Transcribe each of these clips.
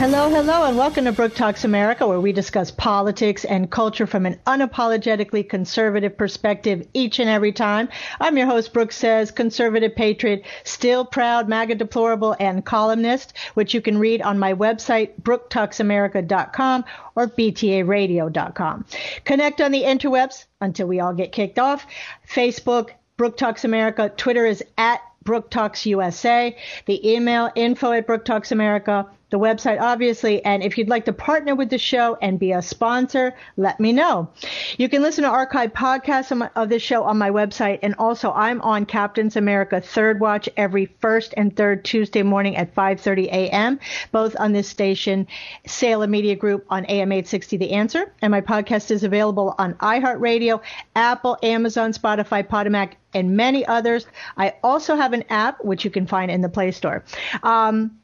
Hello, hello, and welcome to Brooke Talks America, where we discuss politics and culture from an unapologetically conservative perspective each and every time. I'm your host, Brooke Says, conservative patriot, still proud, MAGA deplorable, and columnist, which you can read on my website, brooktalksamerica.com or btaradio.com. Connect on the interwebs until we all get kicked off. Facebook, Brooke Talks America. Twitter is at Brooke Talks USA. The email info at Brooke Talks America the website, obviously. And if you'd like to partner with the show and be a sponsor, let me know. You can listen to archive podcasts of this show on my website. And also, I'm on Captain's America Third Watch every first and third Tuesday morning at 5.30 a.m., both on this station, Salem Media Group on AM 860 The Answer. And my podcast is available on iHeartRadio, Apple, Amazon, Spotify, Podomatic, and many others. I also have an app, which you can find in the Play Store. Um,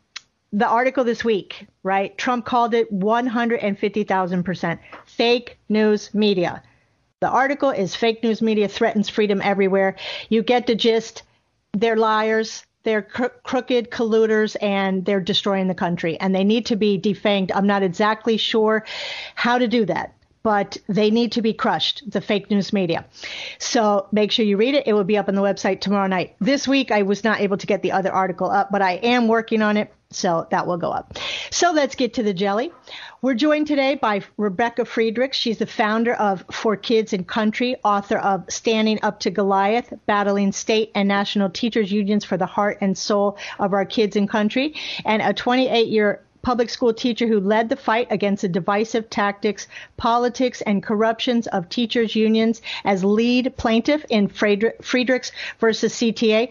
the article this week, right? Trump called it 150,000% fake news media. The article is fake news media threatens freedom everywhere. You get the gist. They're liars. They're cro- crooked colluders and they're destroying the country and they need to be defanged. I'm not exactly sure how to do that but they need to be crushed, the fake news media. So make sure you read it. It will be up on the website tomorrow night. This week, I was not able to get the other article up, but I am working on it. So that will go up. So let's get to the jelly. We're joined today by Rebecca Friedrichs. She's the founder of For Kids and Country, author of Standing Up to Goliath, Battling State and National Teachers Unions for the Heart and Soul of Our Kids and Country, and a 28 year public school teacher who led the fight against the divisive tactics, politics, and corruptions of teachers' unions as lead plaintiff in Friedrichs versus CTA.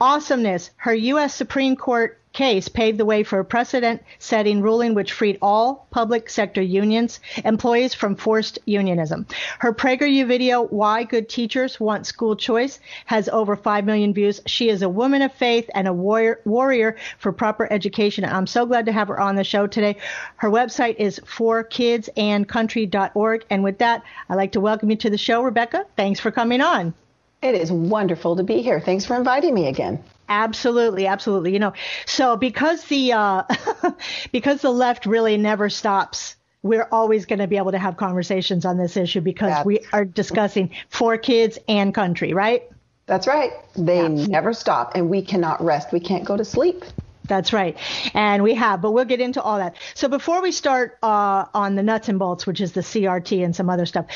Awesomeness. Her U.S. Supreme Court case paved the way for a precedent setting ruling which freed all public sector unions employees from forced unionism. Her PragerU video, Why Good Teachers Want School Choice, has over 5 million views. She is a woman of faith and a warrior, warrior for proper education. I'm so glad to have her on the show today. Her website is forkidsandcountry.org. And with that, I'd like to welcome you to the show, Rebecca. Thanks for coming on. It is wonderful to be here. Thanks for inviting me again. Absolutely, absolutely. You know, so because the uh, because the left really never stops, we're always going to be able to have conversations on this issue because That's... we are discussing for kids and country, right? That's right. They yeah. never stop, and we cannot rest. We can't go to sleep. That's right. And we have, but we'll get into all that. So before we start uh, on the nuts and bolts, which is the CRT and some other stuff,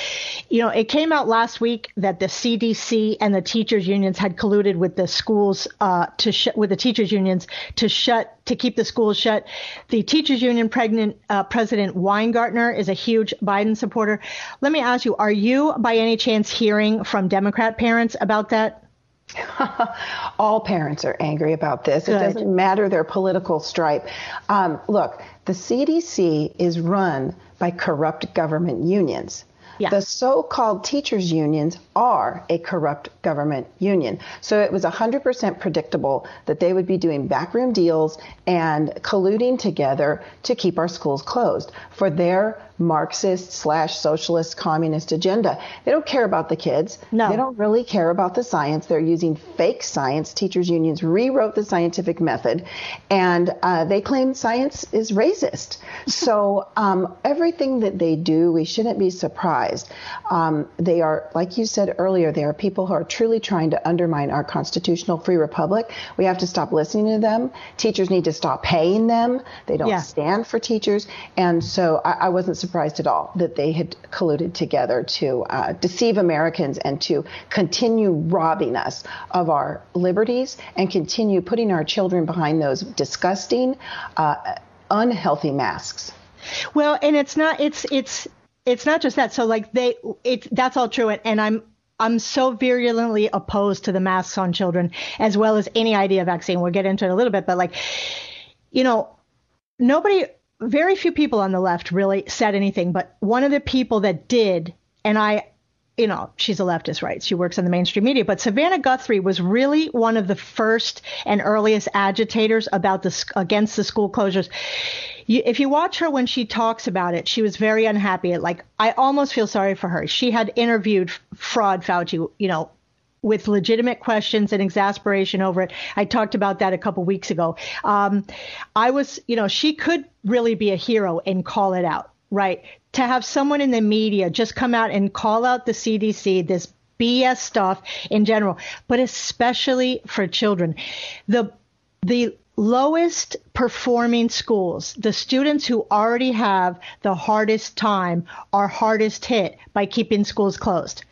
you know, it came out last week that the CDC and the teachers unions had colluded with the schools uh, to sh- with the teachers unions to shut to keep the schools shut. The teachers union pregnant uh, president Weingarten is a huge Biden supporter. Let me ask you, are you by any chance hearing from Democrat parents about that? All parents are angry about this. Good. It doesn't matter their political stripe. Um, look, the CDC is run by corrupt government unions. Yeah. The so called teachers' unions are a corrupt government union. So it was 100% predictable that they would be doing backroom deals and colluding together to keep our schools closed for their Marxist slash socialist communist agenda. They don't care about the kids. No. They don't really care about the science. They're using fake science. Teachers unions rewrote the scientific method, and uh, they claim science is racist. so um, everything that they do, we shouldn't be surprised. Um, they are, like you said earlier, they are people who are truly trying to undermine our constitutional free republic. We have to stop listening to them. Teachers need to stop paying them. They don't yeah. stand for teachers, and so I, I wasn't surprised surprised at all that they had colluded together to uh, deceive Americans and to continue robbing us of our liberties and continue putting our children behind those disgusting, uh, unhealthy masks. Well, and it's not it's it's it's not just that. So like they it's that's all true, and, and I'm I'm so virulently opposed to the masks on children as well as any idea of vaccine. We'll get into it a little bit, but like, you know, nobody very few people on the left really said anything, but one of the people that did, and I, you know, she's a leftist, right? She works in the mainstream media, but Savannah Guthrie was really one of the first and earliest agitators about the against the school closures. You, if you watch her when she talks about it, she was very unhappy. Like I almost feel sorry for her. She had interviewed fraud Fauci, you know, with legitimate questions and exasperation over it. I talked about that a couple weeks ago. Um, I was, you know, she could really be a hero and call it out, right? To have someone in the media just come out and call out the CDC, this BS stuff in general, but especially for children. The the lowest performing schools, the students who already have the hardest time, are hardest hit by keeping schools closed.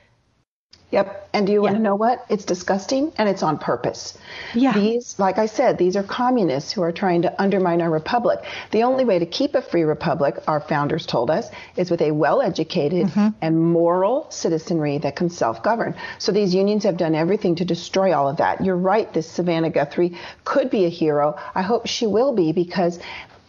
Yep. And do you yeah. want to know what? It's disgusting and it's on purpose. Yeah. These, like I said, these are communists who are trying to undermine our republic. The only way to keep a free republic, our founders told us, is with a well educated mm-hmm. and moral citizenry that can self govern. So these unions have done everything to destroy all of that. You're right, this Savannah Guthrie could be a hero. I hope she will be because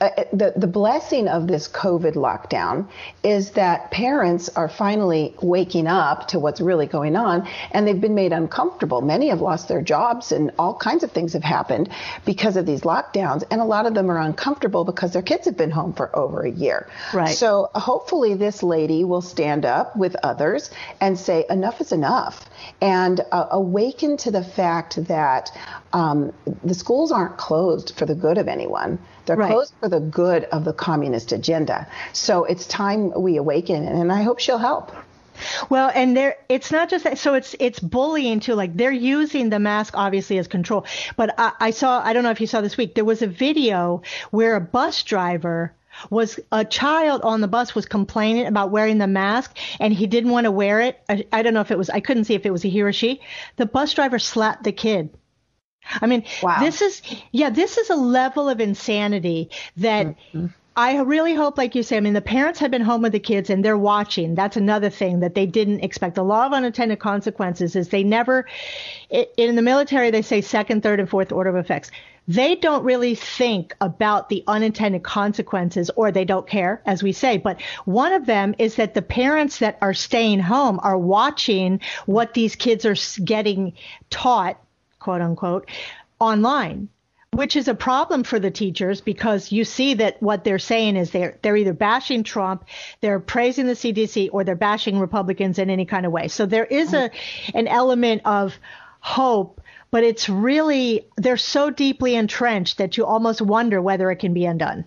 uh, the, the blessing of this COVID lockdown is that parents are finally waking up to what's really going on and they've been made uncomfortable. Many have lost their jobs and all kinds of things have happened because of these lockdowns. And a lot of them are uncomfortable because their kids have been home for over a year. Right. So hopefully this lady will stand up with others and say enough is enough and uh, awaken to the fact that um, the schools aren't closed for the good of anyone. They're right. closed for the good of the communist agenda. So it's time we awaken, and I hope she'll help. Well, and there, it's not just that. So it's it's bullying too. Like they're using the mask obviously as control. But I, I saw, I don't know if you saw this week, there was a video where a bus driver was a child on the bus was complaining about wearing the mask and he didn't want to wear it. I, I don't know if it was, I couldn't see if it was a he or she. The bus driver slapped the kid. I mean, wow. this is, yeah, this is a level of insanity that mm-hmm. I really hope, like you say, I mean, the parents have been home with the kids and they're watching. That's another thing that they didn't expect. The law of unintended consequences is they never, in the military, they say second, third, and fourth order of effects. They don't really think about the unintended consequences or they don't care, as we say. But one of them is that the parents that are staying home are watching what these kids are getting taught quote unquote, online which is a problem for the teachers because you see that what they're saying is they're they're either bashing Trump, they're praising the CDC, or they're bashing Republicans in any kind of way. So there is a an element of hope, but it's really they're so deeply entrenched that you almost wonder whether it can be undone.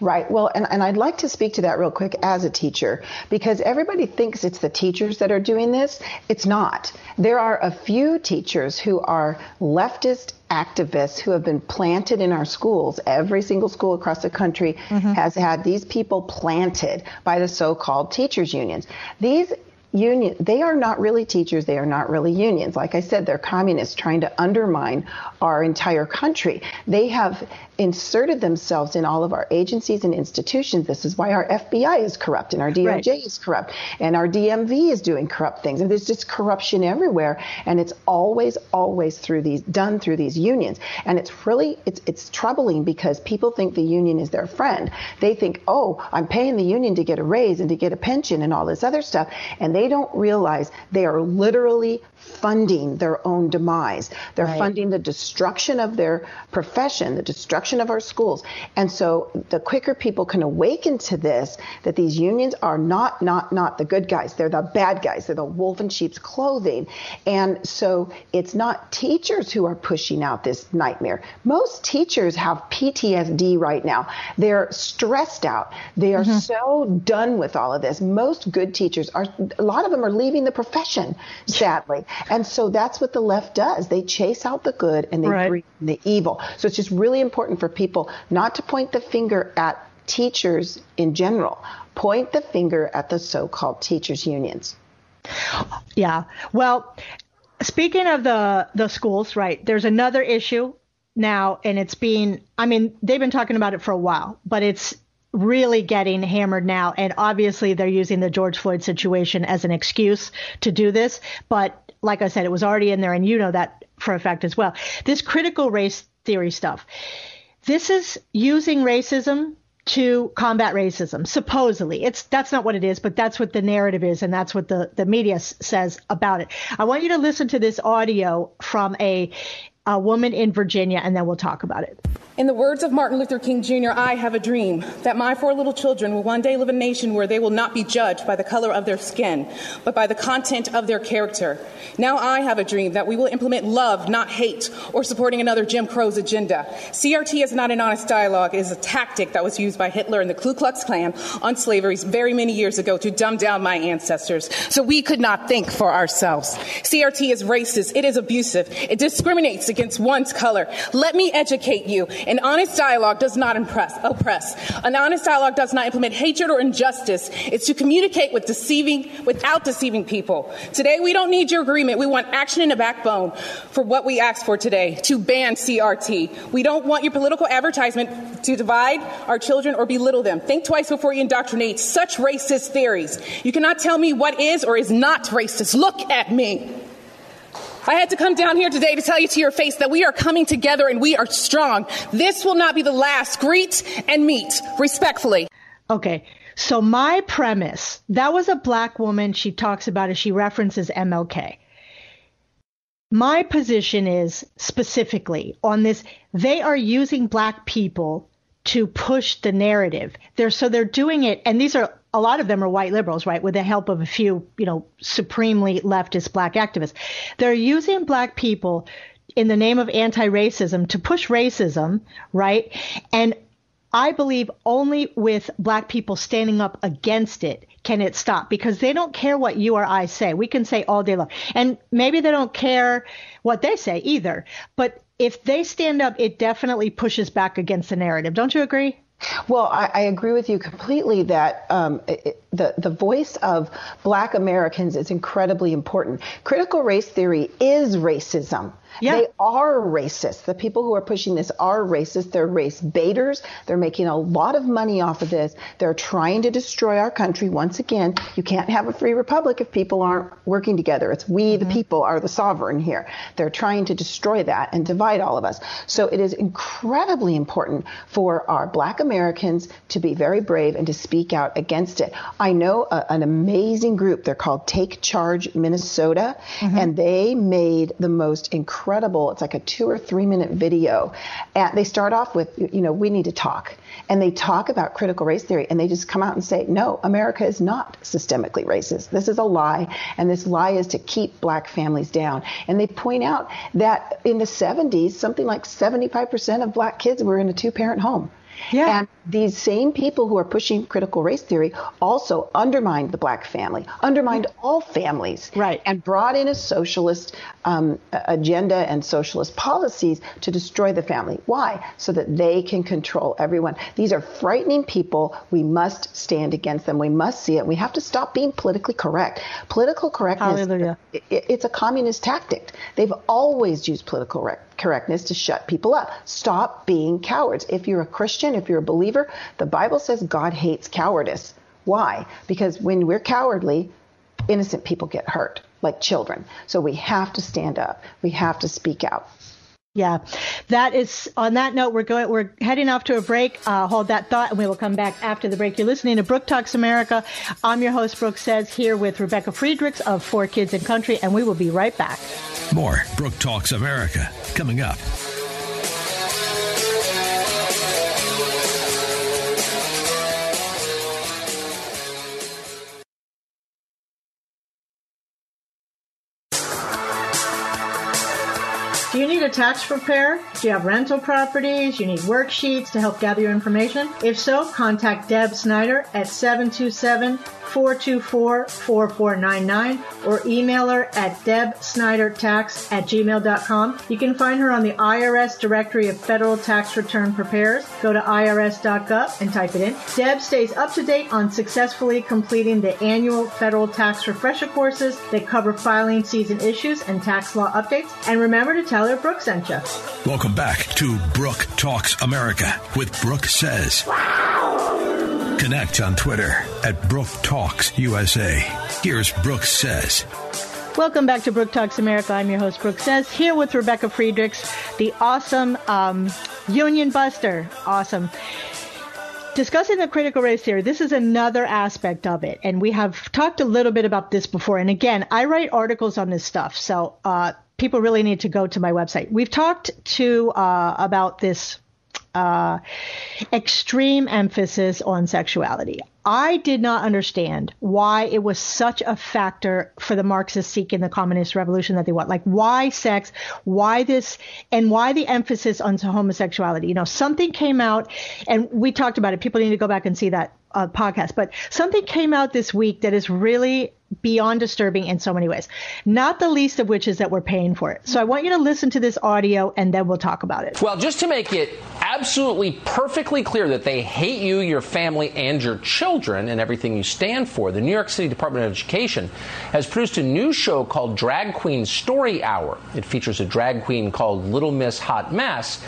Right. Well, and, and I'd like to speak to that real quick as a teacher because everybody thinks it's the teachers that are doing this. It's not. There are a few teachers who are leftist activists who have been planted in our schools. Every single school across the country mm-hmm. has had these people planted by the so-called teachers unions. These union they are not really teachers they are not really unions like i said they're communists trying to undermine our entire country they have inserted themselves in all of our agencies and institutions. This is why our fbi is corrupt and our doj right. is corrupt and our dmv is doing corrupt things. And there's just corruption everywhere. And it's always always through these done through these unions. And it's really it's it's troubling because people think the union is their friend. They think oh i'm paying the union to get a raise and to get a pension and all this other stuff. And they they don't realize they are literally funding their own demise. They're right. funding the destruction of their profession, the destruction of our schools. And so the quicker people can awaken to this, that these unions are not, not, not the good guys. They're the bad guys. They're the wolf in sheep's clothing. And so it's not teachers who are pushing out this nightmare. Most teachers have PTSD right now. They're stressed out. They are mm-hmm. so done with all of this. Most good teachers are, a lot of them are leaving the profession, sadly. And so that's what the left does. They chase out the good and they right. bring the evil. So it's just really important for people not to point the finger at teachers in general. Point the finger at the so-called teachers unions. Yeah. Well, speaking of the the schools, right? There's another issue now and it's being I mean, they've been talking about it for a while, but it's really getting hammered now. And obviously, they're using the George Floyd situation as an excuse to do this. But like I said, it was already in there, and you know that for a fact as well. This critical race theory stuff. This is using racism to combat racism. Supposedly, it's that's not what it is, but that's what the narrative is, and that's what the the media s- says about it. I want you to listen to this audio from a a woman in Virginia, and then we'll talk about it. In the words of Martin Luther King Jr., I have a dream that my four little children will one day live in a nation where they will not be judged by the color of their skin, but by the content of their character. Now I have a dream that we will implement love, not hate, or supporting another Jim Crow's agenda. CRT is not an honest dialogue. It is a tactic that was used by Hitler and the Ku Klux Klan on slavery very many years ago to dumb down my ancestors so we could not think for ourselves. CRT is racist. It is abusive. It discriminates against one's color. Let me educate you. An honest dialogue does not impress, oppress. An honest dialogue does not implement hatred or injustice. It's to communicate with deceiving, without deceiving people. Today, we don't need your agreement. We want action and a backbone for what we asked for today to ban CRT. We don't want your political advertisement to divide our children or belittle them. Think twice before you indoctrinate such racist theories. You cannot tell me what is or is not racist. Look at me. I had to come down here today to tell you to your face that we are coming together and we are strong. This will not be the last. Greet and meet respectfully. Okay. So my premise, that was a black woman she talks about as she references MLK. My position is specifically on this, they are using black people to push the narrative. They're so they're doing it, and these are a lot of them are white liberals, right, with the help of a few, you know, supremely leftist black activists. They're using black people in the name of anti-racism to push racism, right? And I believe only with black people standing up against it can it stop because they don't care what you or I say. We can say all day long. And maybe they don't care what they say either. But if they stand up, it definitely pushes back against the narrative. Don't you agree? Well, I, I, agree with you completely that um, it, the the voice of Black Americans is incredibly important. Critical race theory is racism. Yeah. They are racist. The people who are pushing this are racist. They're race baiters. They're making a lot of money off of this. They're trying to destroy our country. Once again, you can't have a free republic if people aren't working together. It's we, mm-hmm. the people, are the sovereign here. They're trying to destroy that and divide all of us. So it is incredibly important for our black Americans to be very brave and to speak out against it. I know a, an amazing group. They're called Take Charge Minnesota, mm-hmm. and they made the most incredible incredible. It's like a two or three minute video. And they start off with, you know, we need to talk. And they talk about critical race theory and they just come out and say, no, America is not systemically racist. This is a lie. And this lie is to keep black families down. And they point out that in the 70s, something like 75% of black kids were in a two parent home. Yeah. And these same people who are pushing critical race theory also undermined the black family, undermined all families, right. and brought in a socialist um, agenda and socialist policies to destroy the family. Why? So that they can control everyone. These are frightening people. We must stand against them. We must see it. We have to stop being politically correct. Political correctness, Hallelujah. It, it's a communist tactic. They've always used political correctness to shut people up. Stop being cowards. If you're a Christian, if you're a believer, believer, the Bible says God hates cowardice. Why? Because when we're cowardly, innocent people get hurt, like children. So we have to stand up. We have to speak out. Yeah, that is. On that note, we're going. We're heading off to a break. Uh, hold that thought, and we will come back after the break. You're listening to Brooke Talks America. I'm your host, Brooke Says, here with Rebecca Friedrichs of For Kids and Country, and we will be right back. More Brooke Talks America coming up. Tax preparer? Do you have rental properties? You need worksheets to help gather your information? If so, contact Deb Snyder at 727 424 4499 or email her at debsnydertax at gmail.com. You can find her on the IRS Directory of Federal Tax Return Preparers. Go to irs.gov and type it in. Deb stays up to date on successfully completing the annual federal tax refresher courses that cover filing season issues and tax law updates. And remember to tell her Brooke sent you. Welcome back to Brooke Talks America with Brooke Says. Connect on Twitter at Brooke Talks USA. Here's Brooke Says. Welcome back to Brooke Talks America. I'm your host, Brooke Says, here with Rebecca Friedrichs, the awesome um, Union Buster. Awesome. discussing the critical race theory, this is another aspect of it. And we have talked a little bit about this before. And again, I write articles on this stuff. So uh, people really need to go to my website. We've talked to uh, about this uh, extreme emphasis on sexuality. I did not understand why it was such a factor for the Marxists seeking the communist revolution that they want. Like, why sex? Why this? And why the emphasis on homosexuality? You know, something came out, and we talked about it. People need to go back and see that uh, podcast. But something came out this week that is really beyond disturbing in so many ways. Not the least of which is that we're paying for it. So I want you to listen to this audio and then we'll talk about it. Well, just to make it absolutely perfectly clear that they hate you, your family, and your children and everything you stand for, the New York City Department of Education has produced a new show called Drag Queen Story Hour. It features a drag queen called Little Miss Hot Mess.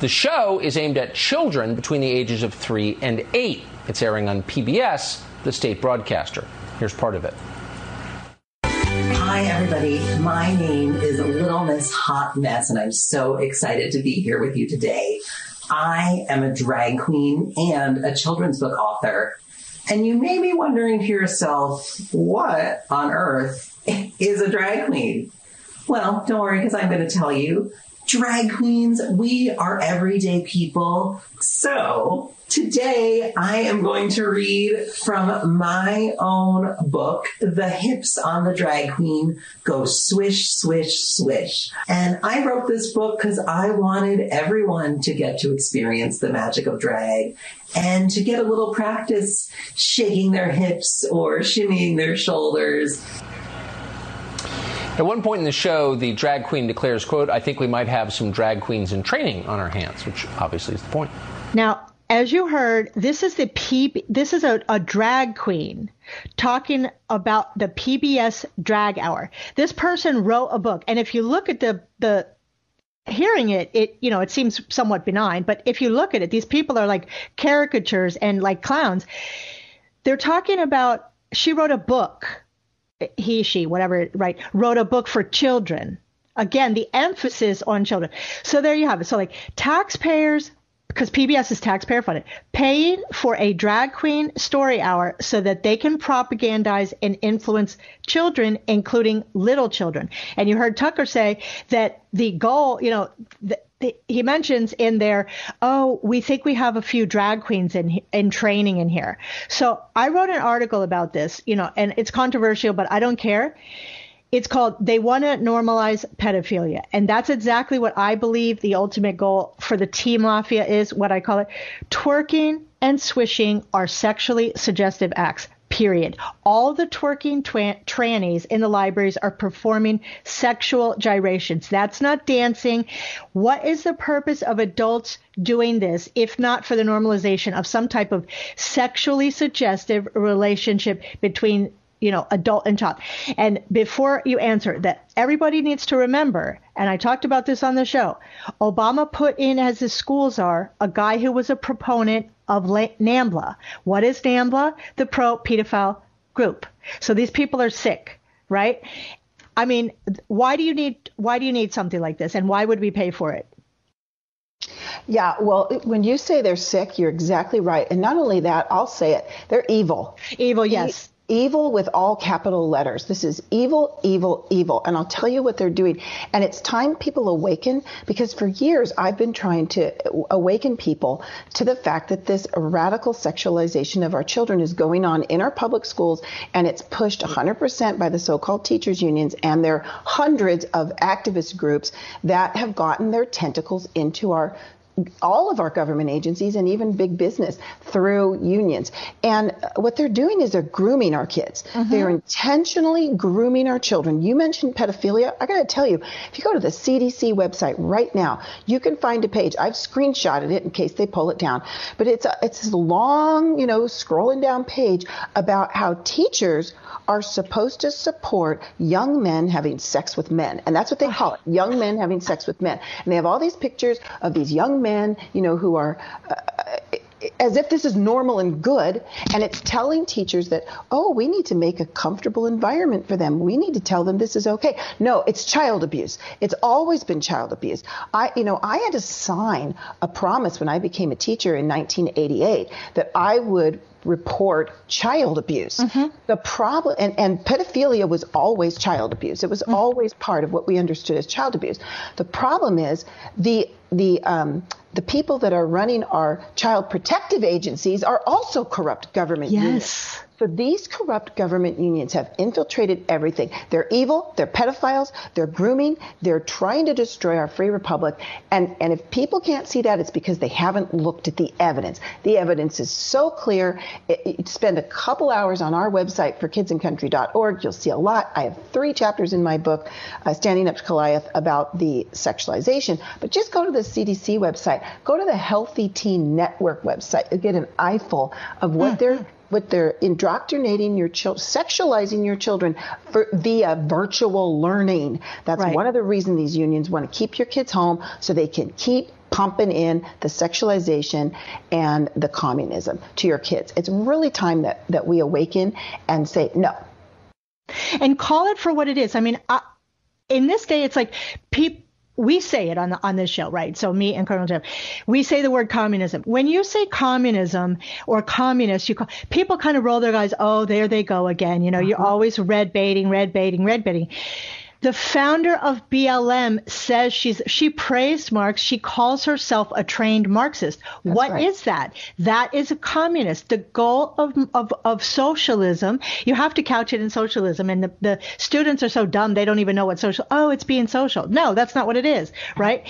The show is aimed at children between the ages of three and eight. It's airing on PBS, the state broadcaster. Here's part of it. Hi, everybody. My name is Little Miss Hot Mess, and I'm so excited to be here with you today. I am a drag queen and a children's book author. And you may be wondering to yourself, what on earth is a drag queen? Well, don't worry, because I'm going to tell you. Drag queens, we are everyday people. So Today, I am going to read from my own book, The Hips on the Drag Queen Go Swish, Swish, Swish. And I wrote this book because I wanted everyone to get to experience the magic of drag and to get a little practice shaking their hips or shimmying their shoulders. At one point in the show, the drag queen declares, quote, I think we might have some drag queens in training on our hands, which obviously is the point. Now, as you heard, this is the P. This is a, a drag queen talking about the PBS Drag Hour. This person wrote a book, and if you look at the the hearing it, it you know it seems somewhat benign, but if you look at it, these people are like caricatures and like clowns. They're talking about. She wrote a book. He, she, whatever, right? Wrote a book for children. Again, the emphasis on children. So there you have it. So like taxpayers because PBS is taxpayer funded, paying for a drag queen story hour so that they can propagandize and influence children, including little children. And you heard Tucker say that the goal, you know, he mentions in there, oh, we think we have a few drag queens in in training in here. So I wrote an article about this, you know, and it's controversial, but I don't care. It's called they want to normalize pedophilia. And that's exactly what i believe the ultimate goal for the teen mafia is what i call it. Twerking and swishing are sexually suggestive acts period. All the twerking twa- trannies in the libraries are performing sexual gyrations. That's not dancing. What is the purpose of adults doing this if not for the normalization of some type of sexually suggestive relationship between you know, adult and child. And before you answer that, everybody needs to remember, and I talked about this on the show, Obama put in as his schools are a guy who was a proponent of NAMBLA. What is NAMBLA? The pro pedophile group. So these people are sick, right? I mean, why do you need why do you need something like this, and why would we pay for it? Yeah, well, when you say they're sick, you're exactly right. And not only that, I'll say it, they're evil. Evil, yes evil with all capital letters. This is evil, evil, evil. And I'll tell you what they're doing. And it's time people awaken because for years I've been trying to awaken people to the fact that this radical sexualization of our children is going on in our public schools and it's pushed 100% by the so-called teachers unions and their hundreds of activist groups that have gotten their tentacles into our all of our government agencies and even big business through unions. And what they're doing is they're grooming our kids. Mm-hmm. They're intentionally grooming our children. You mentioned pedophilia. I got to tell you, if you go to the CDC website right now, you can find a page. I've screenshotted it in case they pull it down. But it's a, it's this long, you know, scrolling down page about how teachers are supposed to support young men having sex with men. And that's what they call it, young men having sex with men. And they have all these pictures of these young men, you know, who are uh, as if this is normal and good. And it's telling teachers that, oh, we need to make a comfortable environment for them. We need to tell them this is okay. No, it's child abuse. It's always been child abuse. I, you know, I had to sign a promise when I became a teacher in 1988 that I would report child abuse. Mm-hmm. The problem, and, and pedophilia was always child abuse. It was mm-hmm. always part of what we understood as child abuse. The problem is the the um, the people that are running our child protective agencies are also corrupt government yes. units. So these corrupt government unions have infiltrated everything. They're evil, they're pedophiles, they're grooming, they're trying to destroy our free republic. And, and if people can't see that, it's because they haven't looked at the evidence. The evidence is so clear. It, it, spend a couple hours on our website for kidsandcountry.org. You'll see a lot. I have three chapters in my book, uh, Standing Up to Goliath, about the sexualization. But just go to the CDC website, go to the Healthy Teen Network website. You'll get an eyeful of what mm-hmm. they're what they're indoctrinating your children, sexualizing your children for, via virtual learning. That's right. one of the reasons these unions want to keep your kids home so they can keep pumping in the sexualization and the communism to your kids. It's really time that, that we awaken and say no. And call it for what it is. I mean, I, in this day, it's like people we say it on the, on this show, right? So me and Colonel Jeff, we say the word communism. When you say communism or communist, you call, people kind of roll their eyes. Oh, there they go again. You know, uh-huh. you're always red baiting, red baiting, red baiting. The founder of BLM says she's she praised Marx. She calls herself a trained Marxist. That's what right. is that? That is a communist. The goal of, of of socialism. You have to couch it in socialism, and the, the students are so dumb they don't even know what social. Oh, it's being social. No, that's not what it is, right?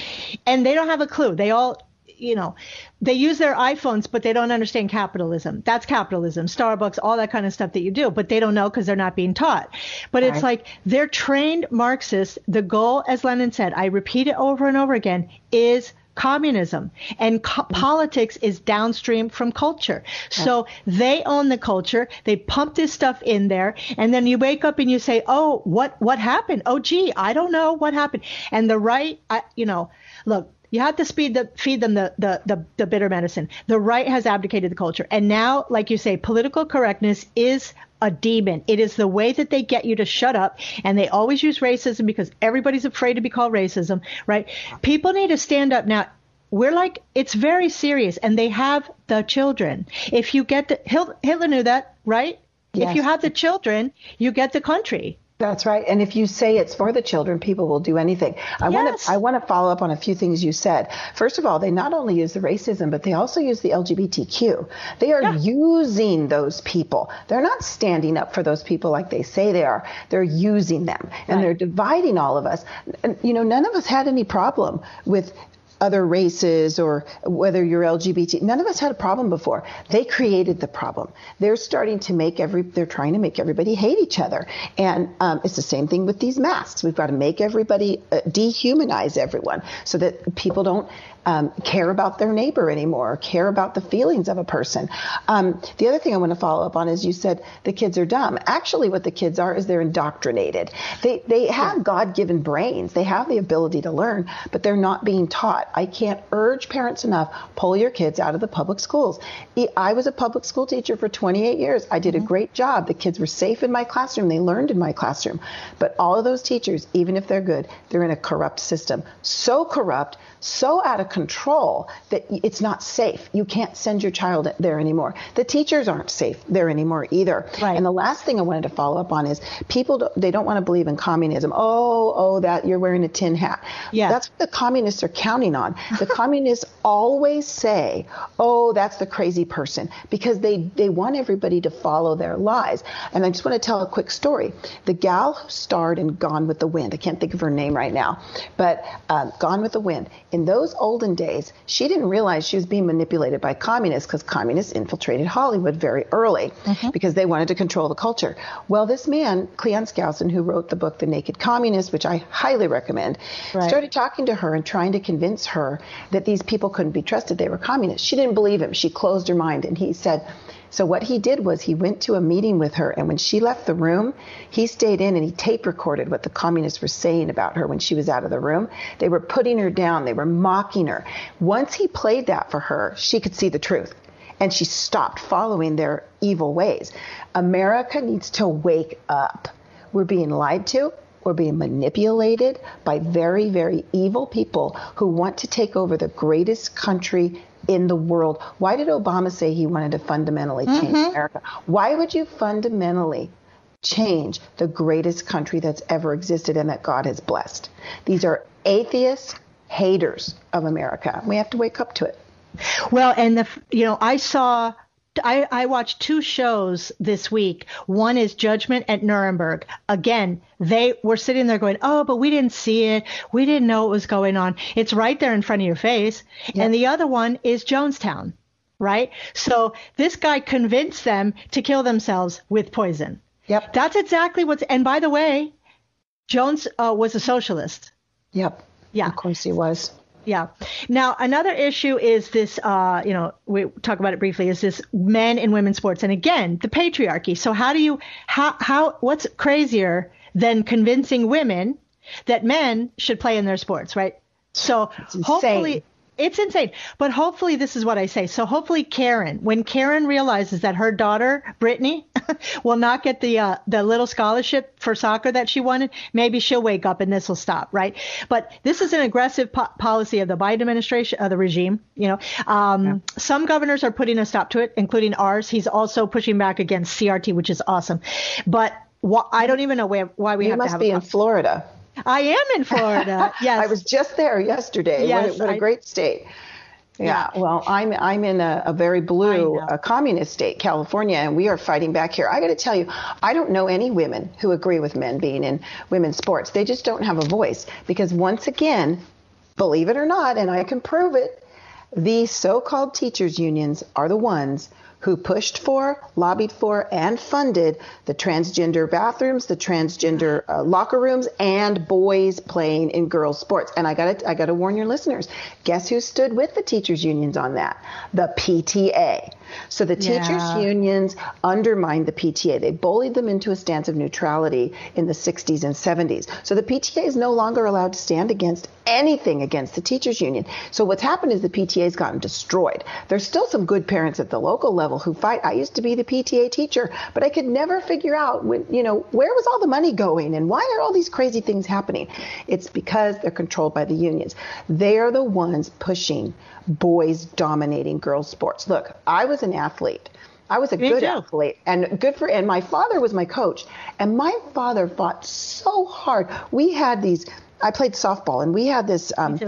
And they don't have a clue. They all you know, they use their iPhones, but they don't understand capitalism. That's capitalism, Starbucks, all that kind of stuff that you do, but they don't know because they're not being taught. But it's like they're trained Marxists. The goal, as Lenin said, I repeat it over and over again, is communism and co- mm-hmm. politics is downstream from culture. So they own the culture. They pump this stuff in there. And then you wake up and you say, Oh, what, what happened? Oh, gee, I don't know what happened. And the right, I, you know, look, you have to speed the, feed them the, the, the, the, bitter medicine. The right has abdicated the culture. And now, like you say, political correctness is a demon. It is the way that they get you to shut up. And they always use racism because everybody's afraid to be called racism, right? People need to stand up now. We're like, it's very serious. And they have the children. If you get the, Hitler knew that, right? Yes. If you have the children, you get the country. That's right. And if you say it's for the children, people will do anything. I yes. want to I want to follow up on a few things you said. First of all, they not only use the racism, but they also use the LGBTQ. They are yeah. using those people. They're not standing up for those people like they say they are. They're using them and right. they're dividing all of us. And, you know, none of us had any problem with other races or whether you're LGBT. None of us had a problem before. They created the problem. They're starting to make every, they're trying to make everybody hate each other. And um, it's the same thing with these masks. We've got to make everybody uh, dehumanize everyone so that people don't um, care about their neighbor anymore, care about the feelings of a person. Um, the other thing I want to follow up on is you said the kids are dumb. Actually, what the kids are is they're indoctrinated. They they have God-given brains. They have the ability to learn, but they're not being taught. I can't urge parents enough. Pull your kids out of the public schools. I was a public school teacher for 28 years. I did a mm-hmm. great job. The kids were safe in my classroom. They learned in my classroom. But all of those teachers, even if they're good, they're in a corrupt system. So corrupt so out of control that it's not safe. You can't send your child there anymore. The teachers aren't safe there anymore either. Right. And the last thing I wanted to follow up on is people don't, they don't want to believe in communism. Oh, oh, that you're wearing a tin hat. Yeah. That's what the communists are counting on. The communists always say, "Oh, that's the crazy person," because they they want everybody to follow their lies. And I just want to tell a quick story. The gal who starred in Gone with the Wind, I can't think of her name right now, but um, Gone with the Wind in those olden days, she didn't realize she was being manipulated by communists because communists infiltrated Hollywood very early mm-hmm. because they wanted to control the culture. Well, this man, Cleon Skousen, who wrote the book The Naked Communist, which I highly recommend, right. started talking to her and trying to convince her that these people couldn't be trusted. They were communists. She didn't believe him. She closed her mind and he said, so what he did was he went to a meeting with her, and when she left the room, he stayed in and he tape recorded what the communists were saying about her when she was out of the room. They were putting her down, they were mocking her. Once he played that for her, she could see the truth. and she stopped following their evil ways. America needs to wake up. We're being lied to. We're being manipulated by very, very evil people who want to take over the greatest country in the world. Why did Obama say he wanted to fundamentally change mm-hmm. America? Why would you fundamentally change the greatest country that's ever existed and that God has blessed? These are atheists, haters of America. We have to wake up to it. Well, and the you know, I saw I, I, watched two shows this week. One is Judgment at Nuremberg. Again, they were sitting there going, Oh, but we didn't see it. We didn't know what was going on. It's right there in front of your face. And the other one is Jonestown, right? So this guy convinced them to kill themselves with poison. Yep. That's exactly what's, and by the way, Jones uh, was a socialist. Yep. Yeah. Of course he was. Yeah. Now, another issue is this, uh, you know, we talk about it briefly, is this men and women's sports. And again, the patriarchy. So how do you, how, how, what's crazier than convincing women that men should play in their sports, right? So hopefully, it's insane. But hopefully, this is what I say. So hopefully, Karen, when Karen realizes that her daughter Brittany will not get the uh, the little scholarship for soccer that she wanted, maybe she'll wake up and this will stop, right? But this is an aggressive po- policy of the Biden administration, of the regime. You know, um, yeah. some governors are putting a stop to it, including ours. He's also pushing back against CRT, which is awesome. But wh- I don't even know where, why we you have to have. You must be in Florida. I am in Florida. Yes. I was just there yesterday. Yes, what, a, what a great state. Yeah, yeah, well, I'm I'm in a, a very blue a uh, communist state, California, and we are fighting back here. I got to tell you, I don't know any women who agree with men being in women's sports. They just don't have a voice because once again, believe it or not, and I can prove it, the so-called teachers unions are the ones who pushed for, lobbied for, and funded the transgender bathrooms, the transgender uh, locker rooms, and boys playing in girls' sports. And I got to I got to warn your listeners. Guess who stood with the teachers' unions on that? The PTA. So the teachers' yeah. unions undermined the PTA. They bullied them into a stance of neutrality in the 60s and 70s. So the PTA is no longer allowed to stand against anything against the teachers' union. So what's happened is the PTA has gotten destroyed. There's still some good parents at the local level who fight. I used to be the PTA teacher, but I could never figure out when, you know, where was all the money going and why are all these crazy things happening? It's because they're controlled by the unions. They are the ones pushing boys dominating girls sports. Look, I was an athlete. I was a Me good too. athlete and good for and my father was my coach and my father fought so hard. We had these I played softball and we had this um,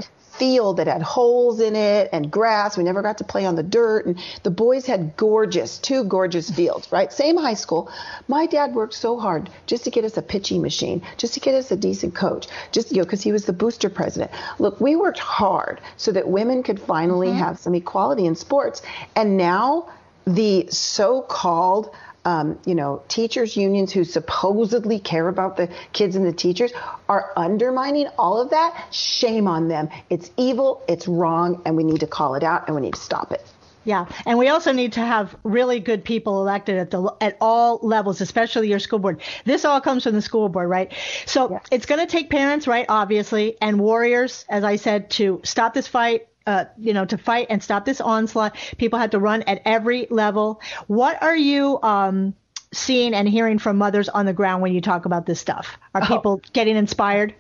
field that had holes in it and grass. We never got to play on the dirt. And the boys had gorgeous, two gorgeous fields, right? Same high school. My dad worked so hard just to get us a pitching machine, just to get us a decent coach, just, you know, because he was the booster president. Look, we worked hard so that women could finally mm-hmm. have some equality in sports. And now the so called um, you know, teachers unions who supposedly care about the kids and the teachers are undermining all of that. Shame on them. It's evil, it's wrong, and we need to call it out and we need to stop it. Yeah, and we also need to have really good people elected at the at all levels, especially your school board. This all comes from the school board, right? So yes. it's going to take parents, right, obviously, and warriors, as I said, to stop this fight, uh, you know, to fight and stop this onslaught. People had to run at every level. What are you um, seeing and hearing from mothers on the ground when you talk about this stuff? Are oh. people getting inspired?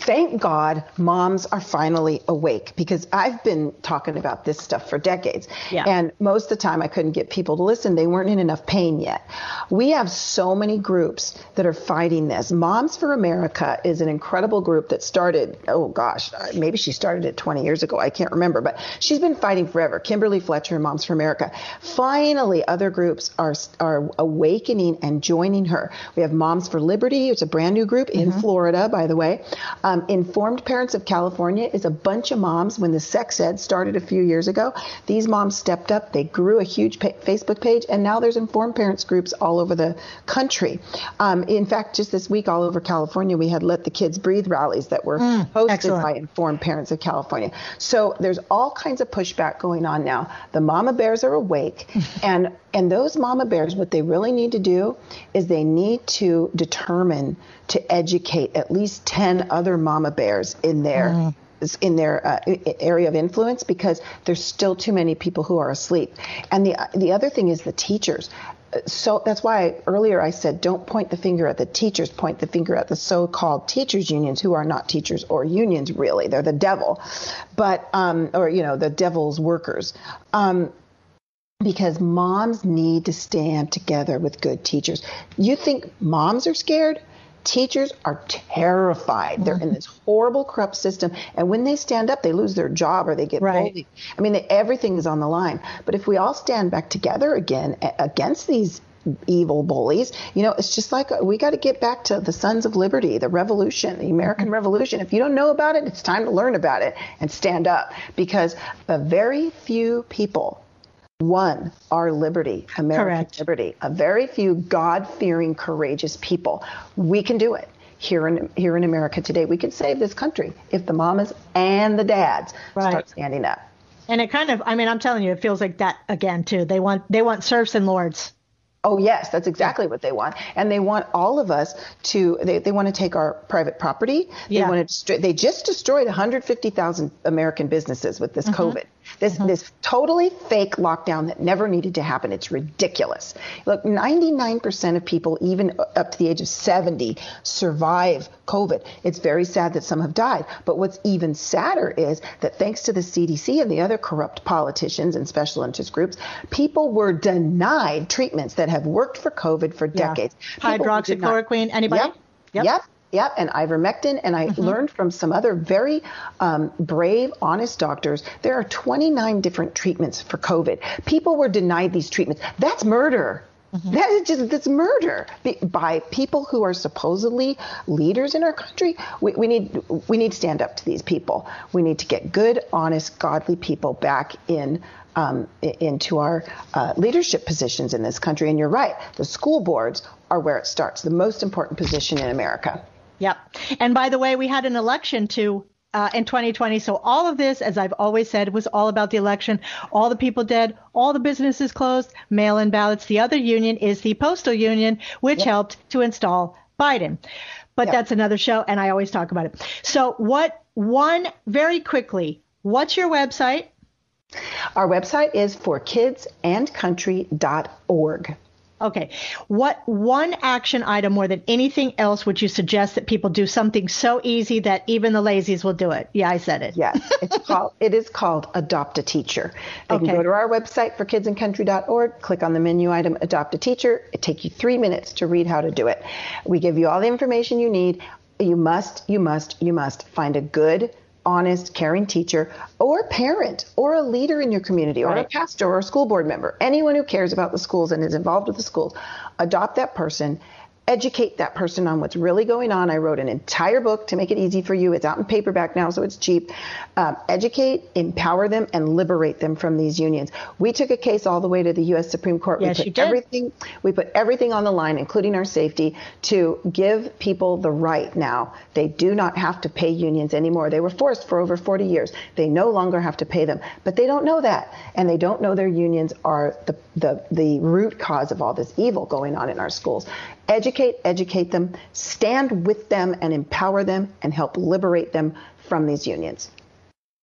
Thank God moms are finally awake because I've been talking about this stuff for decades. Yeah. And most of the time I couldn't get people to listen. They weren't in enough pain yet. We have so many groups that are fighting this. Moms for America is an incredible group that started, oh gosh, maybe she started it 20 years ago. I can't remember, but she's been fighting forever. Kimberly Fletcher and Moms for America. Finally, other groups are, are awakening and joining her. We have Moms for Liberty. It's a brand new group mm-hmm. in Florida, by the way. Um, Informed Parents of California is a bunch of moms. When the sex ed started a few years ago, these moms stepped up. They grew a huge pa- Facebook page, and now there's Informed Parents groups all over the country. Um, in fact, just this week, all over California, we had Let the Kids Breathe rallies that were mm, hosted excellent. by Informed Parents of California. So there's all kinds of pushback going on now. The mama bears are awake, and and those mama bears, what they really need to do is they need to determine to educate at least 10 other mama bears in their mm. in their uh, area of influence because there's still too many people who are asleep. And the the other thing is the teachers so that's why earlier I said don't point the finger at the teachers, point the finger at the so-called teachers unions who are not teachers or unions really. They're the devil, but um, or you know the devil's workers. Um, because moms need to stand together with good teachers. You think moms are scared? Teachers are terrified. They're in this horrible, corrupt system. And when they stand up, they lose their job or they get right. bullied. I mean, they, everything is on the line. But if we all stand back together again against these evil bullies. You know, it's just like we got to get back to the Sons of Liberty, the revolution, the American mm-hmm. Revolution. If you don't know about it, it's time to learn about it and stand up because a very few people won our liberty, American Correct. liberty. A very few God-fearing, courageous people. We can do it here in here in America today. We can save this country if the mamas and the dads right. start standing up. And it kind of, I mean, I'm telling you, it feels like that again too. They want they want serfs and lords. Oh yes, that's exactly what they want, and they want all of us to. They, they want to take our private property. They yeah. want to destroy. They just destroyed 150,000 American businesses with this mm-hmm. COVID. This mm-hmm. this totally fake lockdown that never needed to happen. It's ridiculous. Look, 99% of people, even up to the age of 70, survive COVID. It's very sad that some have died. But what's even sadder is that thanks to the CDC and the other corrupt politicians and special interest groups, people were denied treatments that have worked for COVID for yeah. decades. Hydroxychloroquine. Anybody? Yep. Yep. yep. Yep, and ivermectin. And I mm-hmm. learned from some other very um, brave, honest doctors there are 29 different treatments for COVID. People were denied these treatments. That's murder. Mm-hmm. That is just that's murder by people who are supposedly leaders in our country. We, we, need we need to stand up to these people. We need to get good, honest, godly people back in um, into our uh, leadership positions in this country. And you're right, the school boards are where it starts, the most important position in America. Yep. And by the way, we had an election too uh, in 2020. So all of this, as I've always said, was all about the election. All the people dead, all the businesses closed, mail-in ballots. The other union is the postal union, which yep. helped to install Biden. But yep. that's another show, and I always talk about it. So what? One very quickly. What's your website? Our website is forkidsandcountry.org. Okay. What one action item more than anything else would you suggest that people do something so easy that even the lazies will do it? Yeah, I said it. Yes. It's called it is called Adopt a Teacher. They okay. can go to our website for kidsandcountry.org, click on the menu item Adopt a Teacher. It takes you 3 minutes to read how to do it. We give you all the information you need. You must you must you must find a good honest, caring teacher or parent or a leader in your community or right. a pastor or a school board member, anyone who cares about the schools and is involved with the schools, adopt that person educate that person on what's really going on. I wrote an entire book to make it easy for you. It's out in paperback now, so it's cheap. Um, educate, empower them, and liberate them from these unions. We took a case all the way to the U.S. Supreme Court. Yes, we put everything. We put everything on the line, including our safety, to give people the right now. They do not have to pay unions anymore. They were forced for over 40 years. They no longer have to pay them, but they don't know that, and they don't know their unions are the the the root cause of all this evil going on in our schools. Educate, educate them, stand with them and empower them and help liberate them from these unions.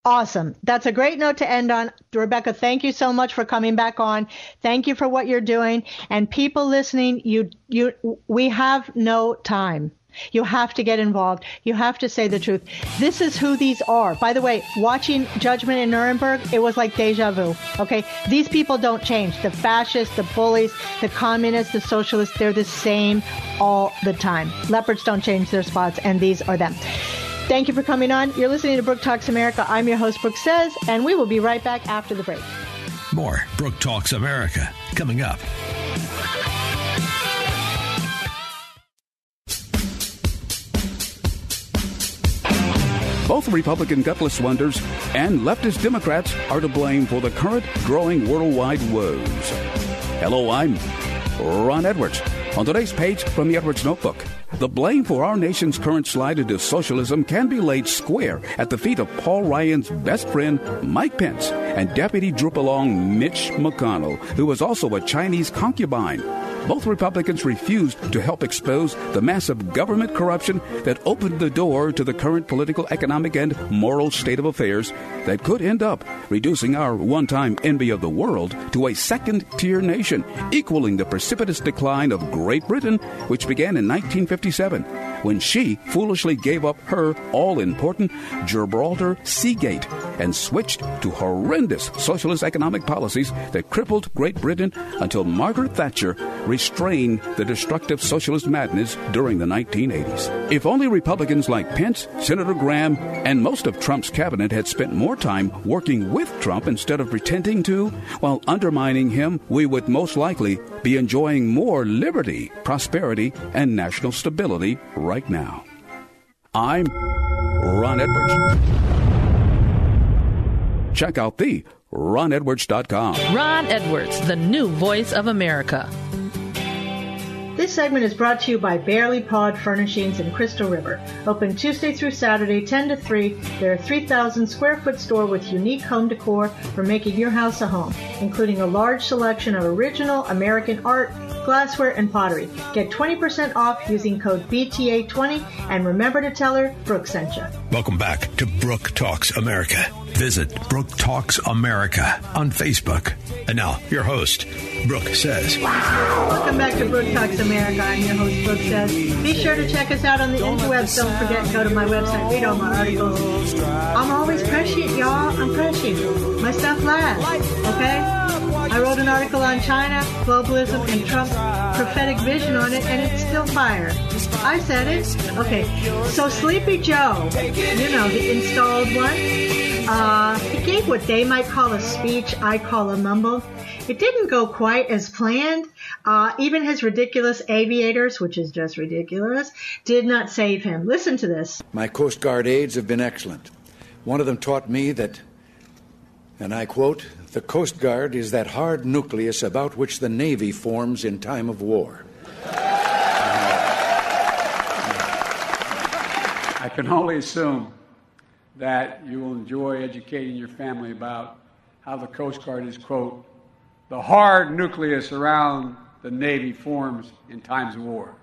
Awesome. That's a great note to end on. Rebecca, thank you so much for coming back on. Thank you for what you're doing. And people listening, you you we have no time. You have to get involved. You have to say the truth. This is who these are. By the way, watching Judgment in Nuremberg, it was like deja vu. Okay. These people don't change. The fascists, the bullies, the communists, the socialists, they're the same all the time. Leopards don't change their spots, and these are them. Thank you for coming on. You're listening to Brooke Talks America. I'm your host, Brooke Says, and we will be right back after the break. More Brooke Talks America coming up. Both Republican gutless wonders and leftist Democrats are to blame for the current growing worldwide woes. Hello, I'm Ron Edwards. On today's page from the Edwards Notebook, the blame for our nation's current slide into socialism can be laid square at the feet of Paul Ryan's best friend, Mike Pence, and Deputy Droop Along Mitch McConnell, who was also a Chinese concubine. both Republicans refused to help expose the massive government corruption that opened the door to the current political, economic, and moral state of affairs that could end up reducing our one time envy of the world to a second tier nation, equaling the precipitous decline of Great Britain, which began in 1957 when she foolishly gave up her all important Gibraltar Seagate and switched to horrendous socialist economic policies that crippled Great Britain until Margaret Thatcher restrained the destructive socialist madness during the 1980s. If only Republicans like Pence, Senator Graham, and most of Trump's cabinet had spent more time working with Trump instead of pretending to, while undermining him, we would most likely be enjoying more liberty, prosperity, and national stability right now. I'm Ron Edwards. Check out the ronedwards.com. Ron Edwards, the new voice of America. This segment is brought to you by Barely Pod Furnishings in Crystal River. Open Tuesday through Saturday, 10 to 3. They're a 3,000 square foot store with unique home decor for making your house a home, including a large selection of original American art, glassware, and pottery. Get 20% off using code BTA20 and remember to tell her Brooke sent you. Welcome back to Brooke Talks America. Visit Brooke Talks America on Facebook. And now, your host, Brooke Says. Welcome back to Brooke Talks America. I'm your host, Brooke Says. Be sure to check us out on the interwebs. Don't forget go to my website, read all my articles. I'm always prescient, y'all. I'm prescient. My stuff lasts, okay? I wrote an article on China, globalism, and Trump's prophetic vision on it, and it's still fire. I said it. Okay, so Sleepy Joe, you know, the installed one, uh, he gave what they might call a speech, I call a mumble. It didn't go quite as planned. Uh, even his ridiculous aviators, which is just ridiculous, did not save him. Listen to this. My Coast Guard aides have been excellent. One of them taught me that, and I quote, the Coast Guard is that hard nucleus about which the Navy forms in time of war. I can only assume that you will enjoy educating your family about how the Coast Guard is, quote, the hard nucleus around the Navy forms in times of war.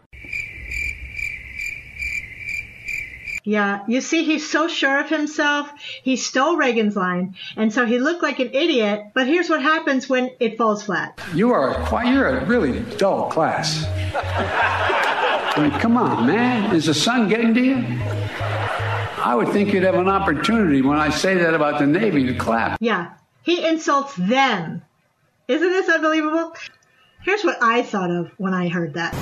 Yeah, you see, he's so sure of himself. He stole Reagan's line, and so he looked like an idiot. But here's what happens when it falls flat. You are a, you're a really dull class. I mean, come on, man. Is the sun getting to you? I would think you'd have an opportunity when I say that about the Navy to clap. Yeah, he insults them. Isn't this unbelievable? Here's what I thought of when I heard that.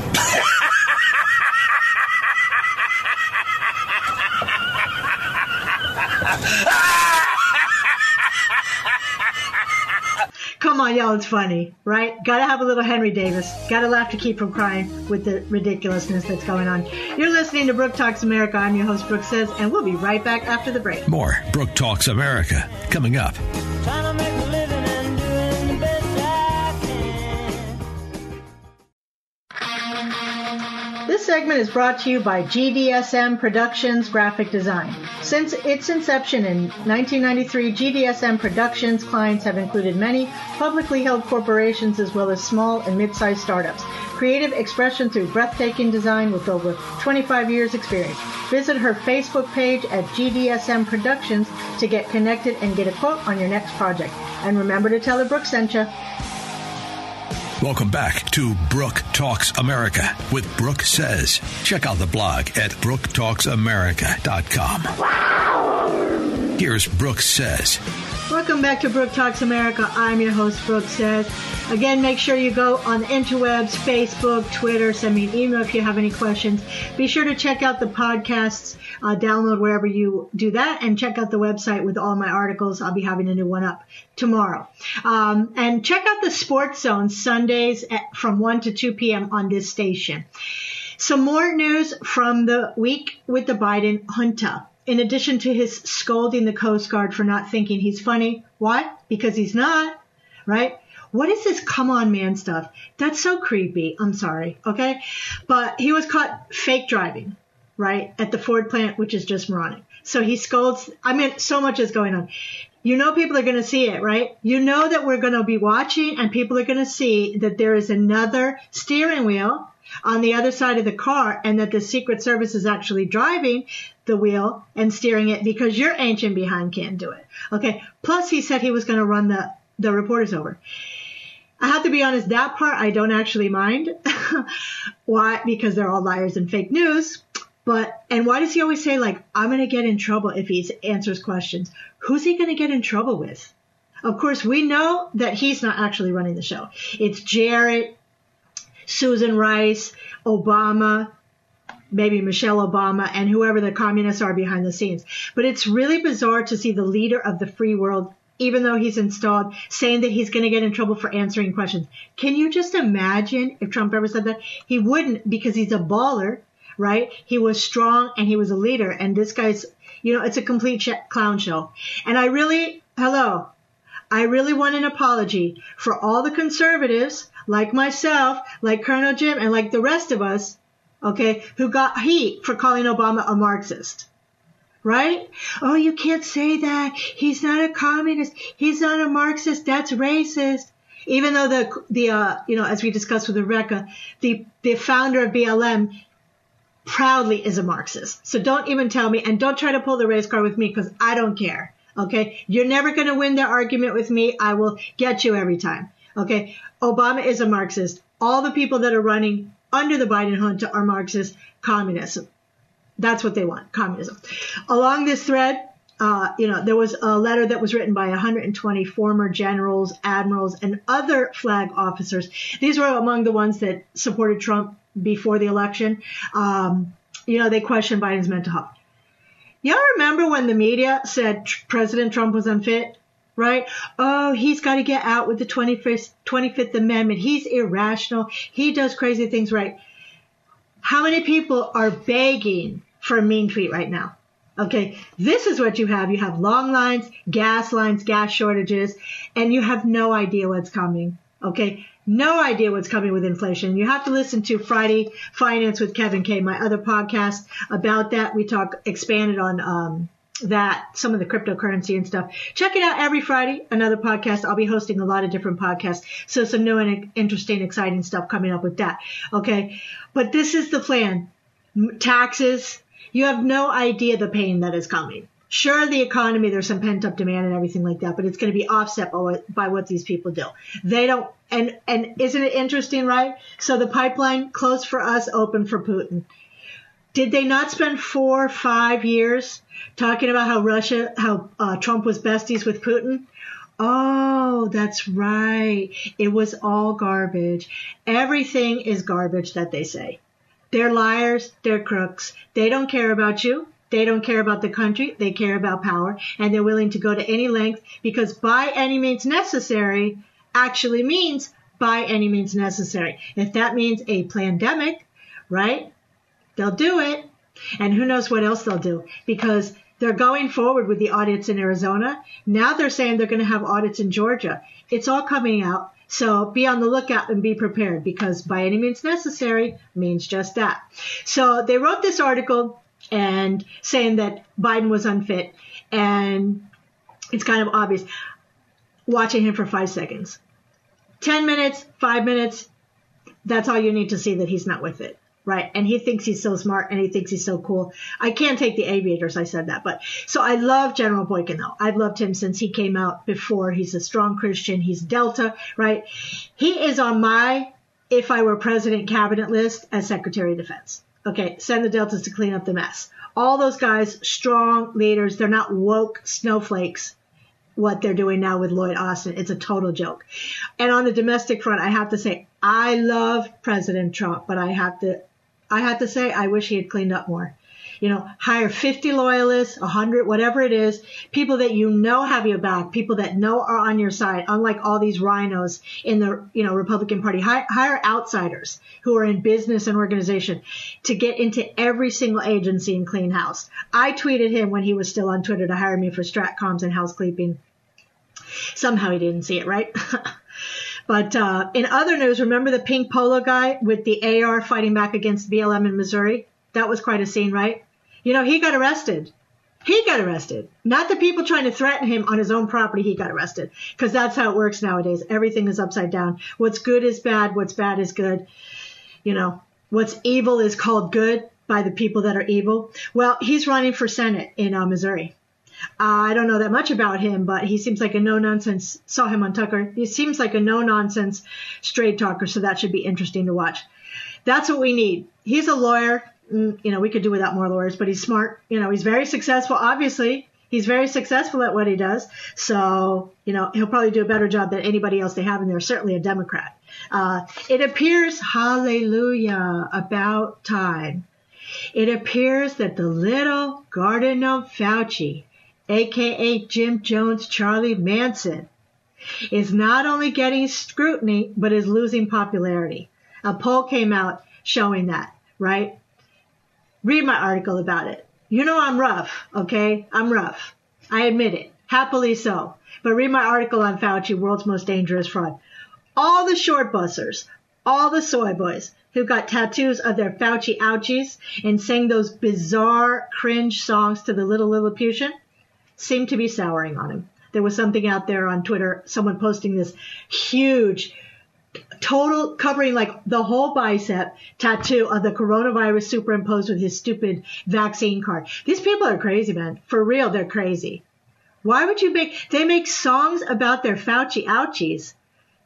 Come on, y'all, it's funny, right? Gotta have a little Henry Davis. Gotta laugh to keep from crying with the ridiculousness that's going on. You're listening to Brooke Talks America. I'm your host, Brooke Says, and we'll be right back after the break. More Brooke Talks America coming up. This segment is brought to you by GDSM Productions Graphic Design. Since its inception in 1993, GDSM Productions clients have included many publicly held corporations as well as small and mid-sized startups. Creative expression through breathtaking design with over 25 years experience. Visit her Facebook page at GDSM Productions to get connected and get a quote on your next project. And remember to tell her Brooke sent you. Welcome back to Brooke Talks America with Brooke Says. Check out the blog at brooktalksamerica.com. Here's Brooke Says. Welcome back to Brooke Talks America. I'm your host, Brooke Says. Again, make sure you go on the interwebs, Facebook, Twitter, send me an email if you have any questions. Be sure to check out the podcasts, uh, download wherever you do that, and check out the website with all my articles. I'll be having a new one up tomorrow. Um, and check out the Sports Zone Sundays at, from 1 to 2 p.m. on this station. Some more news from the week with the Biden junta in addition to his scolding the Coast Guard for not thinking he's funny. Why? Because he's not, right? What is this come on man stuff? That's so creepy. I'm sorry. Okay. But he was caught fake driving, right? At the Ford plant, which is just moronic. So he scolds. I mean, so much is going on. you know people are going to see it, right? You know that we're going to be watching and people are going to see that there is another steering wheel on the other side of the car and that the Secret Service is actually driving the wheel and steering it because your ancient behind can't do it. Okay. Plus he said he was going to run the, the reporters over. I have to be honest, that part I don't actually mind. why? Because they're all liars and fake news. But, and why does he always say like, I'm going to get in trouble if he answers questions? Who's he going to get in trouble with? Of course, we know that he's not actually running the show. It's Jared, Susan Rice, Obama, maybe Michelle Obama, and whoever the communists are behind the scenes. But it's really bizarre to see the leader of the free world, even though he's installed, saying that he's going to get in trouble for answering questions. Can you just imagine if Trump ever said that? He wouldn't because he's a baller right? He was strong and he was a leader. And this guy's, you know, it's a complete sh- clown show. And I really, hello, I really want an apology for all the conservatives like myself, like Colonel Jim, and like the rest of us, okay, who got heat for calling Obama a Marxist. Right? Oh, you can't say that. He's not a communist. He's not a Marxist. That's racist. Even though the, the, uh, you know, as we discussed with Rebecca, the, the founder of BLM proudly is a Marxist. So don't even tell me and don't try to pull the race card with me because I don't care. Okay. You're never going to win the argument with me. I will get you every time. Okay. Obama is a Marxist. All the people that are running under the Biden junta are Marxist communism. That's what they want, communism. Along this thread, uh, you know, there was a letter that was written by 120 former generals, admirals, and other flag officers. These were among the ones that supported Trump before the election. Um, you know, they questioned Biden's mental health. Y'all remember when the media said President Trump was unfit? Right? Oh, he's got to get out with the 25th, 25th Amendment. He's irrational. He does crazy things, right? How many people are begging for a mean tweet right now? Okay, this is what you have. You have long lines, gas lines, gas shortages, and you have no idea what's coming. Okay, no idea what's coming with inflation. You have to listen to Friday Finance with Kevin K, my other podcast about that. We talk expanded on um, that, some of the cryptocurrency and stuff. Check it out every Friday, another podcast. I'll be hosting a lot of different podcasts. So some new and interesting, exciting stuff coming up with that. Okay. But this is the plan. Taxes. You have no idea the pain that is coming. Sure, the economy, there's some pent up demand and everything like that, but it's going to be offset by what, these people do. They don't, and, and isn't it interesting, right? So the pipeline closed for us, open for Putin. Did they not spend four, five years talking about how Russia, how uh, Trump was besties with Putin? Oh, that's right. It was all garbage. Everything is garbage that they say. They're liars. They're crooks. They don't care about you. They don't care about the country. They care about power and they're willing to go to any length because by any means necessary actually means by any means necessary. If that means a pandemic, right? They'll do it. And who knows what else they'll do because they're going forward with the audits in Arizona. Now they're saying they're going to have audits in Georgia. It's all coming out. So be on the lookout and be prepared because by any means necessary means just that. So they wrote this article and saying that Biden was unfit. And it's kind of obvious watching him for five seconds. 10 minutes, five minutes, that's all you need to see that he's not with it. Right. And he thinks he's so smart and he thinks he's so cool. I can't take the aviators. I said that. But so I love General Boykin though. I've loved him since he came out before. He's a strong Christian. He's Delta, right? He is on my, if I were president cabinet list as Secretary of Defense. Okay, send the Deltas to clean up the mess. All those guys, strong leaders, they're not woke snowflakes. What they're doing now with Lloyd Austin, it's a total joke. And on the domestic front, I have to say, I love President Trump, but I have to, I have to say, I wish he had cleaned up more you know, hire 50 loyalists, 100, whatever it is, people that you know have your back, people that know are on your side, unlike all these rhinos in the, you know, Republican Party. Hire, hire outsiders who are in business and organization to get into every single agency and Clean House. I tweeted him when he was still on Twitter to hire me for Stratcoms and housekeeping. Somehow he didn't see it, right? But uh, in other news, remember the pink polo guy with the AR fighting back against BLM in Missouri? That was quite a scene, right? You know, he got arrested. He got arrested. Not the people trying to threaten him on his own property. He got arrested because that's how it works nowadays. Everything is upside down. What's good is bad. What's bad is good. You know, what's evil is called good by the people that are evil. Well, he's running for Senate in uh, Missouri. Uh, I don't know that much about him, but he seems like a no nonsense. Saw him on Tucker. He seems like a no nonsense straight talker, so that should be interesting to watch. That's what we need. He's a lawyer. Mm, you know, we could do without more lawyers, but he's smart. You know, he's very successful. Obviously, he's very successful at what he does. So, you know, he'll probably do a better job than anybody else they have in there. Certainly a Democrat. Uh, it appears, hallelujah, about time. It appears that the little garden of Fauci aka Jim Jones Charlie Manson, is not only getting scrutiny, but is losing popularity. A poll came out showing that, right? Read my article about it. You know I'm rough, okay? I'm rough. I admit it. Happily so. But read my article on Fauci, world's most dangerous fraud. All the short busters, all the soy boys who got tattoos of their Fauci ouchies and sang those bizarre cringe songs to the little Lilliputian, seemed to be souring on him. There was something out there on Twitter, someone posting this huge, total covering like the whole bicep tattoo of the coronavirus superimposed with his stupid vaccine card. These people are crazy, man. For real, they're crazy. Why would you make, they make songs about their Fauci ouchies.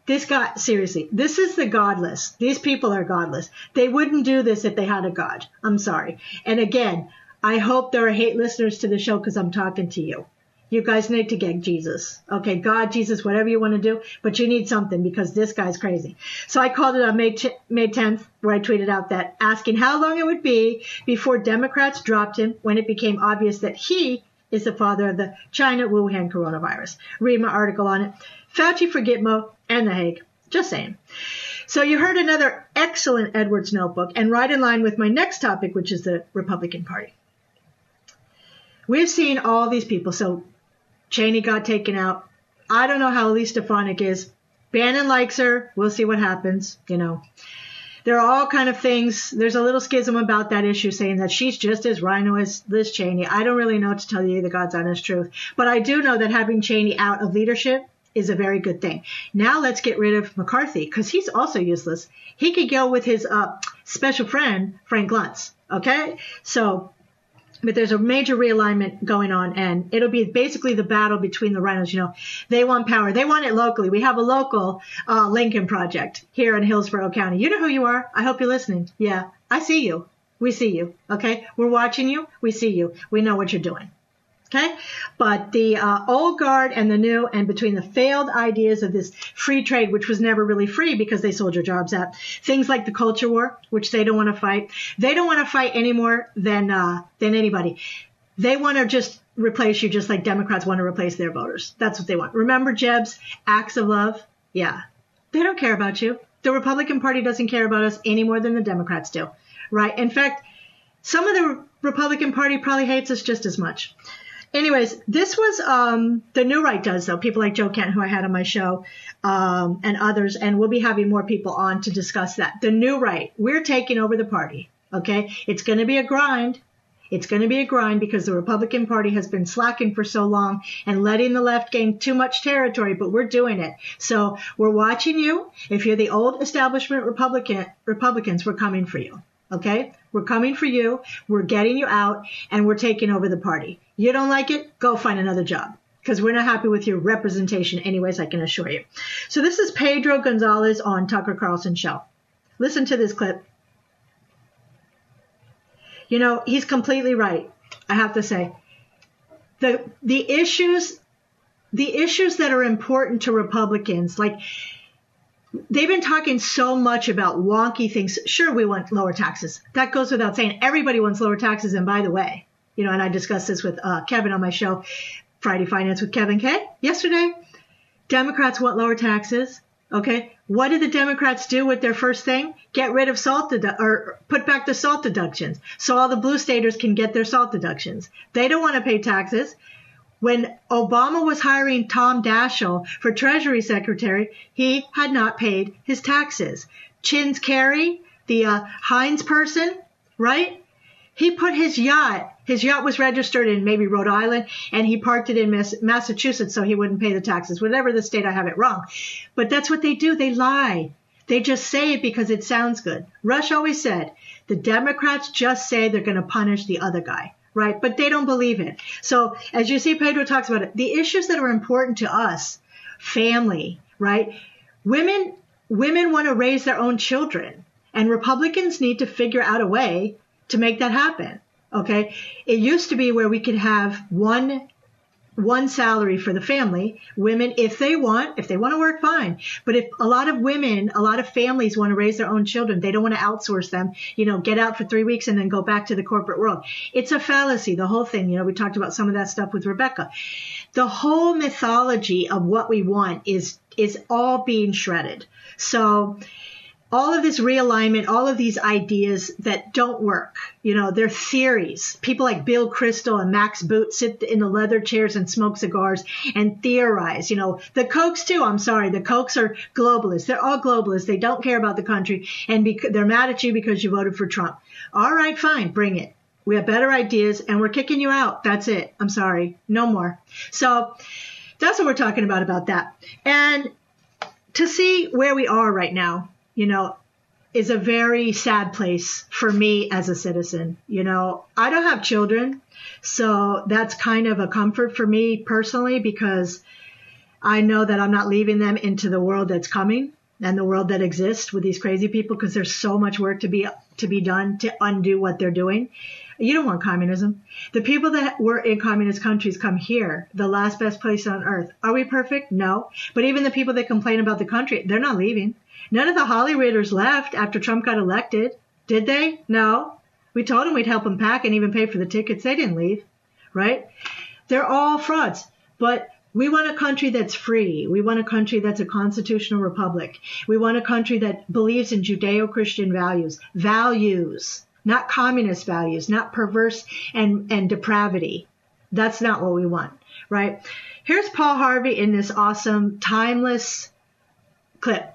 This guy, seriously, this is the godless. These people are godless. They wouldn't do this if they had a God. I'm sorry. And again, I hope there are hate listeners to the show because I'm talking to you. You guys need to get Jesus. Okay, God, Jesus, whatever you want to do, but you need something because this guy's crazy. So I called it on May, t- May 10th where I tweeted out that asking how long it would be before Democrats dropped him when it became obvious that he is the father of the China Wuhan coronavirus. Read my article on it. Fauci for Gitmo and The Hague. Just saying. So you heard another excellent Edwards notebook and right in line with my next topic, which is the Republican Party. We've seen all these people. So Cheney got taken out. I don't know how Elise Stefanik is. Bannon likes her. We'll see what happens. You know, there are all kind of things. There's a little schism about that issue saying that she's just as rhino as Liz Cheney. I don't really know to tell you the God's honest truth, but I do know that having Cheney out of leadership is a very good thing. Now let's get rid of McCarthy because he's also useless. He could go with his uh, special friend Frank Luntz. Okay, so but there's a major realignment going on and it'll be basically the battle between the rhinos. You know, they want power. They want it locally. We have a local, uh, Lincoln project here in Hillsborough County. You know who you are. I hope you're listening. Yeah. I see you. We see you. Okay. We're watching you. We see you. We know what you're doing. Okay. But the uh, old guard and the new, and between the failed ideas of this free trade, which was never really free because they sold your jobs out, things like the culture war, which they don't want to fight. They don't want to fight any more than, uh, than anybody. They want to just replace you just like Democrats want to replace their voters. That's what they want. Remember Jeb's acts of love? Yeah. They don't care about you. The Republican Party doesn't care about us any more than the Democrats do. Right? In fact, some of the Republican Party probably hates us just as much. Anyways, this was um, the new right does though. People like Joe Kent, who I had on my show, um, and others, and we'll be having more people on to discuss that. The new right, we're taking over the party. Okay, it's going to be a grind. It's going to be a grind because the Republican Party has been slacking for so long and letting the left gain too much territory, but we're doing it. So we're watching you. If you're the old establishment Republican, Republicans, we're coming for you. Okay? We're coming for you. We're getting you out and we're taking over the party. You don't like it? Go find another job because we're not happy with your representation anyways, I can assure you. So this is Pedro Gonzalez on Tucker Carlson show. Listen to this clip. You know, he's completely right. I have to say. The the issues the issues that are important to Republicans, like they've been talking so much about wonky things. Sure, we want lower taxes. That goes without saying. Everybody wants lower taxes. And by the way, you know, and I discussed this with uh, Kevin on my show, Friday Finance with Kevin K. Yesterday, Democrats want lower taxes. Okay, what did the Democrats do with their first thing? Get rid of salt dedu- or put back the salt deductions, so all the blue staters can get their salt deductions. They don't want to pay taxes. When Obama was hiring Tom Daschle for Treasury Secretary, he had not paid his taxes. John Kerry, the uh, Heinz person, right? he put his yacht, his yacht was registered in maybe Rhode Island, and he parked it in Massachusetts so he wouldn't pay the taxes. Whatever the state, I have it wrong. But that's what they do. They lie. They just say it because it sounds good. Rush always said, the Democrats just say they're going to punish the other guy, right? But they don't believe it. So as you see, Pedro talks about it, the issues that are important to us, family, right? Women, women want to raise their own children and Republicans need to figure out a way to make that happen. Okay. It used to be where we could have one one salary for the family. Women, if they want, if they want to work, fine. But if a lot of women, a lot of families want to raise their own children, they don't want to outsource them, you know, get out for three weeks and then go back to the corporate world. It's a fallacy, the whole thing. You know, we talked about some of that stuff with Rebecca. The whole mythology of what we want is, is all being shredded. So, all of this realignment, all of these ideas that don't work. You know, they're theories. People like Bill Kristol and Max Boot sit in the leather chairs and smoke cigars and theorize. You know, the Kochs too. I'm sorry, the Kochs are globalists. They're all globalists. They don't care about the country, and bec- they're mad at you because you voted for Trump. All right, fine, bring it. We have better ideas, and we're kicking you out. That's it. I'm sorry, no more. So that's what we're talking about about that. And to see where we are right now you know, is a very sad place for me as a citizen. You know, I don't have children, so that's kind of a comfort for me personally because I know that I'm not leaving them into the world that's coming and the world that exists with these crazy people because there's so much work to be to be done to undo what they're doing. You don't want communism. The people that were in communist countries come here, the last best place on earth. Are we perfect? No. But even the people that complain about the country, they're not leaving. None of the Hollywooders left after Trump got elected, did they? No. We told them we'd help them pack and even pay for the tickets. They didn't leave, right? They're all frauds. But we want a country that's free. We want a country that's a constitutional republic. We want a country that believes in Judeo-Christian values. Values, not communist values, not perverse and, and depravity. That's not what we want, right? Here's Paul Harvey in this awesome, timeless clip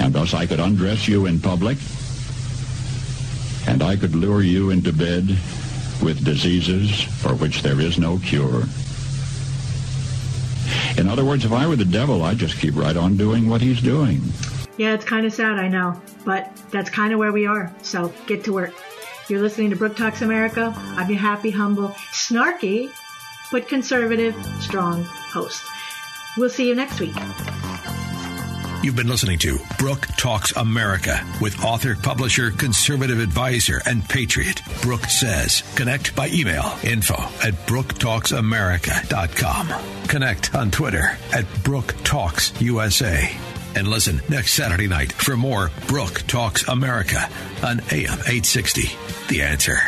And thus I could undress you in public, and I could lure you into bed with diseases for which there is no cure. In other words, if I were the devil, I'd just keep right on doing what he's doing. Yeah, it's kind of sad, I know, but that's kind of where we are. So get to work. You're listening to Brooke Talks America. I'm your happy, humble, snarky, but conservative, strong host. We'll see you next week. You've been listening to Brooke Talks America with author, publisher, conservative advisor, and patriot, Brooke Says. Connect by email info at brooktalksamerica.com. Connect on Twitter at Brooke Talks USA. And listen next Saturday night for more Brooke Talks America on AM 860. The answer.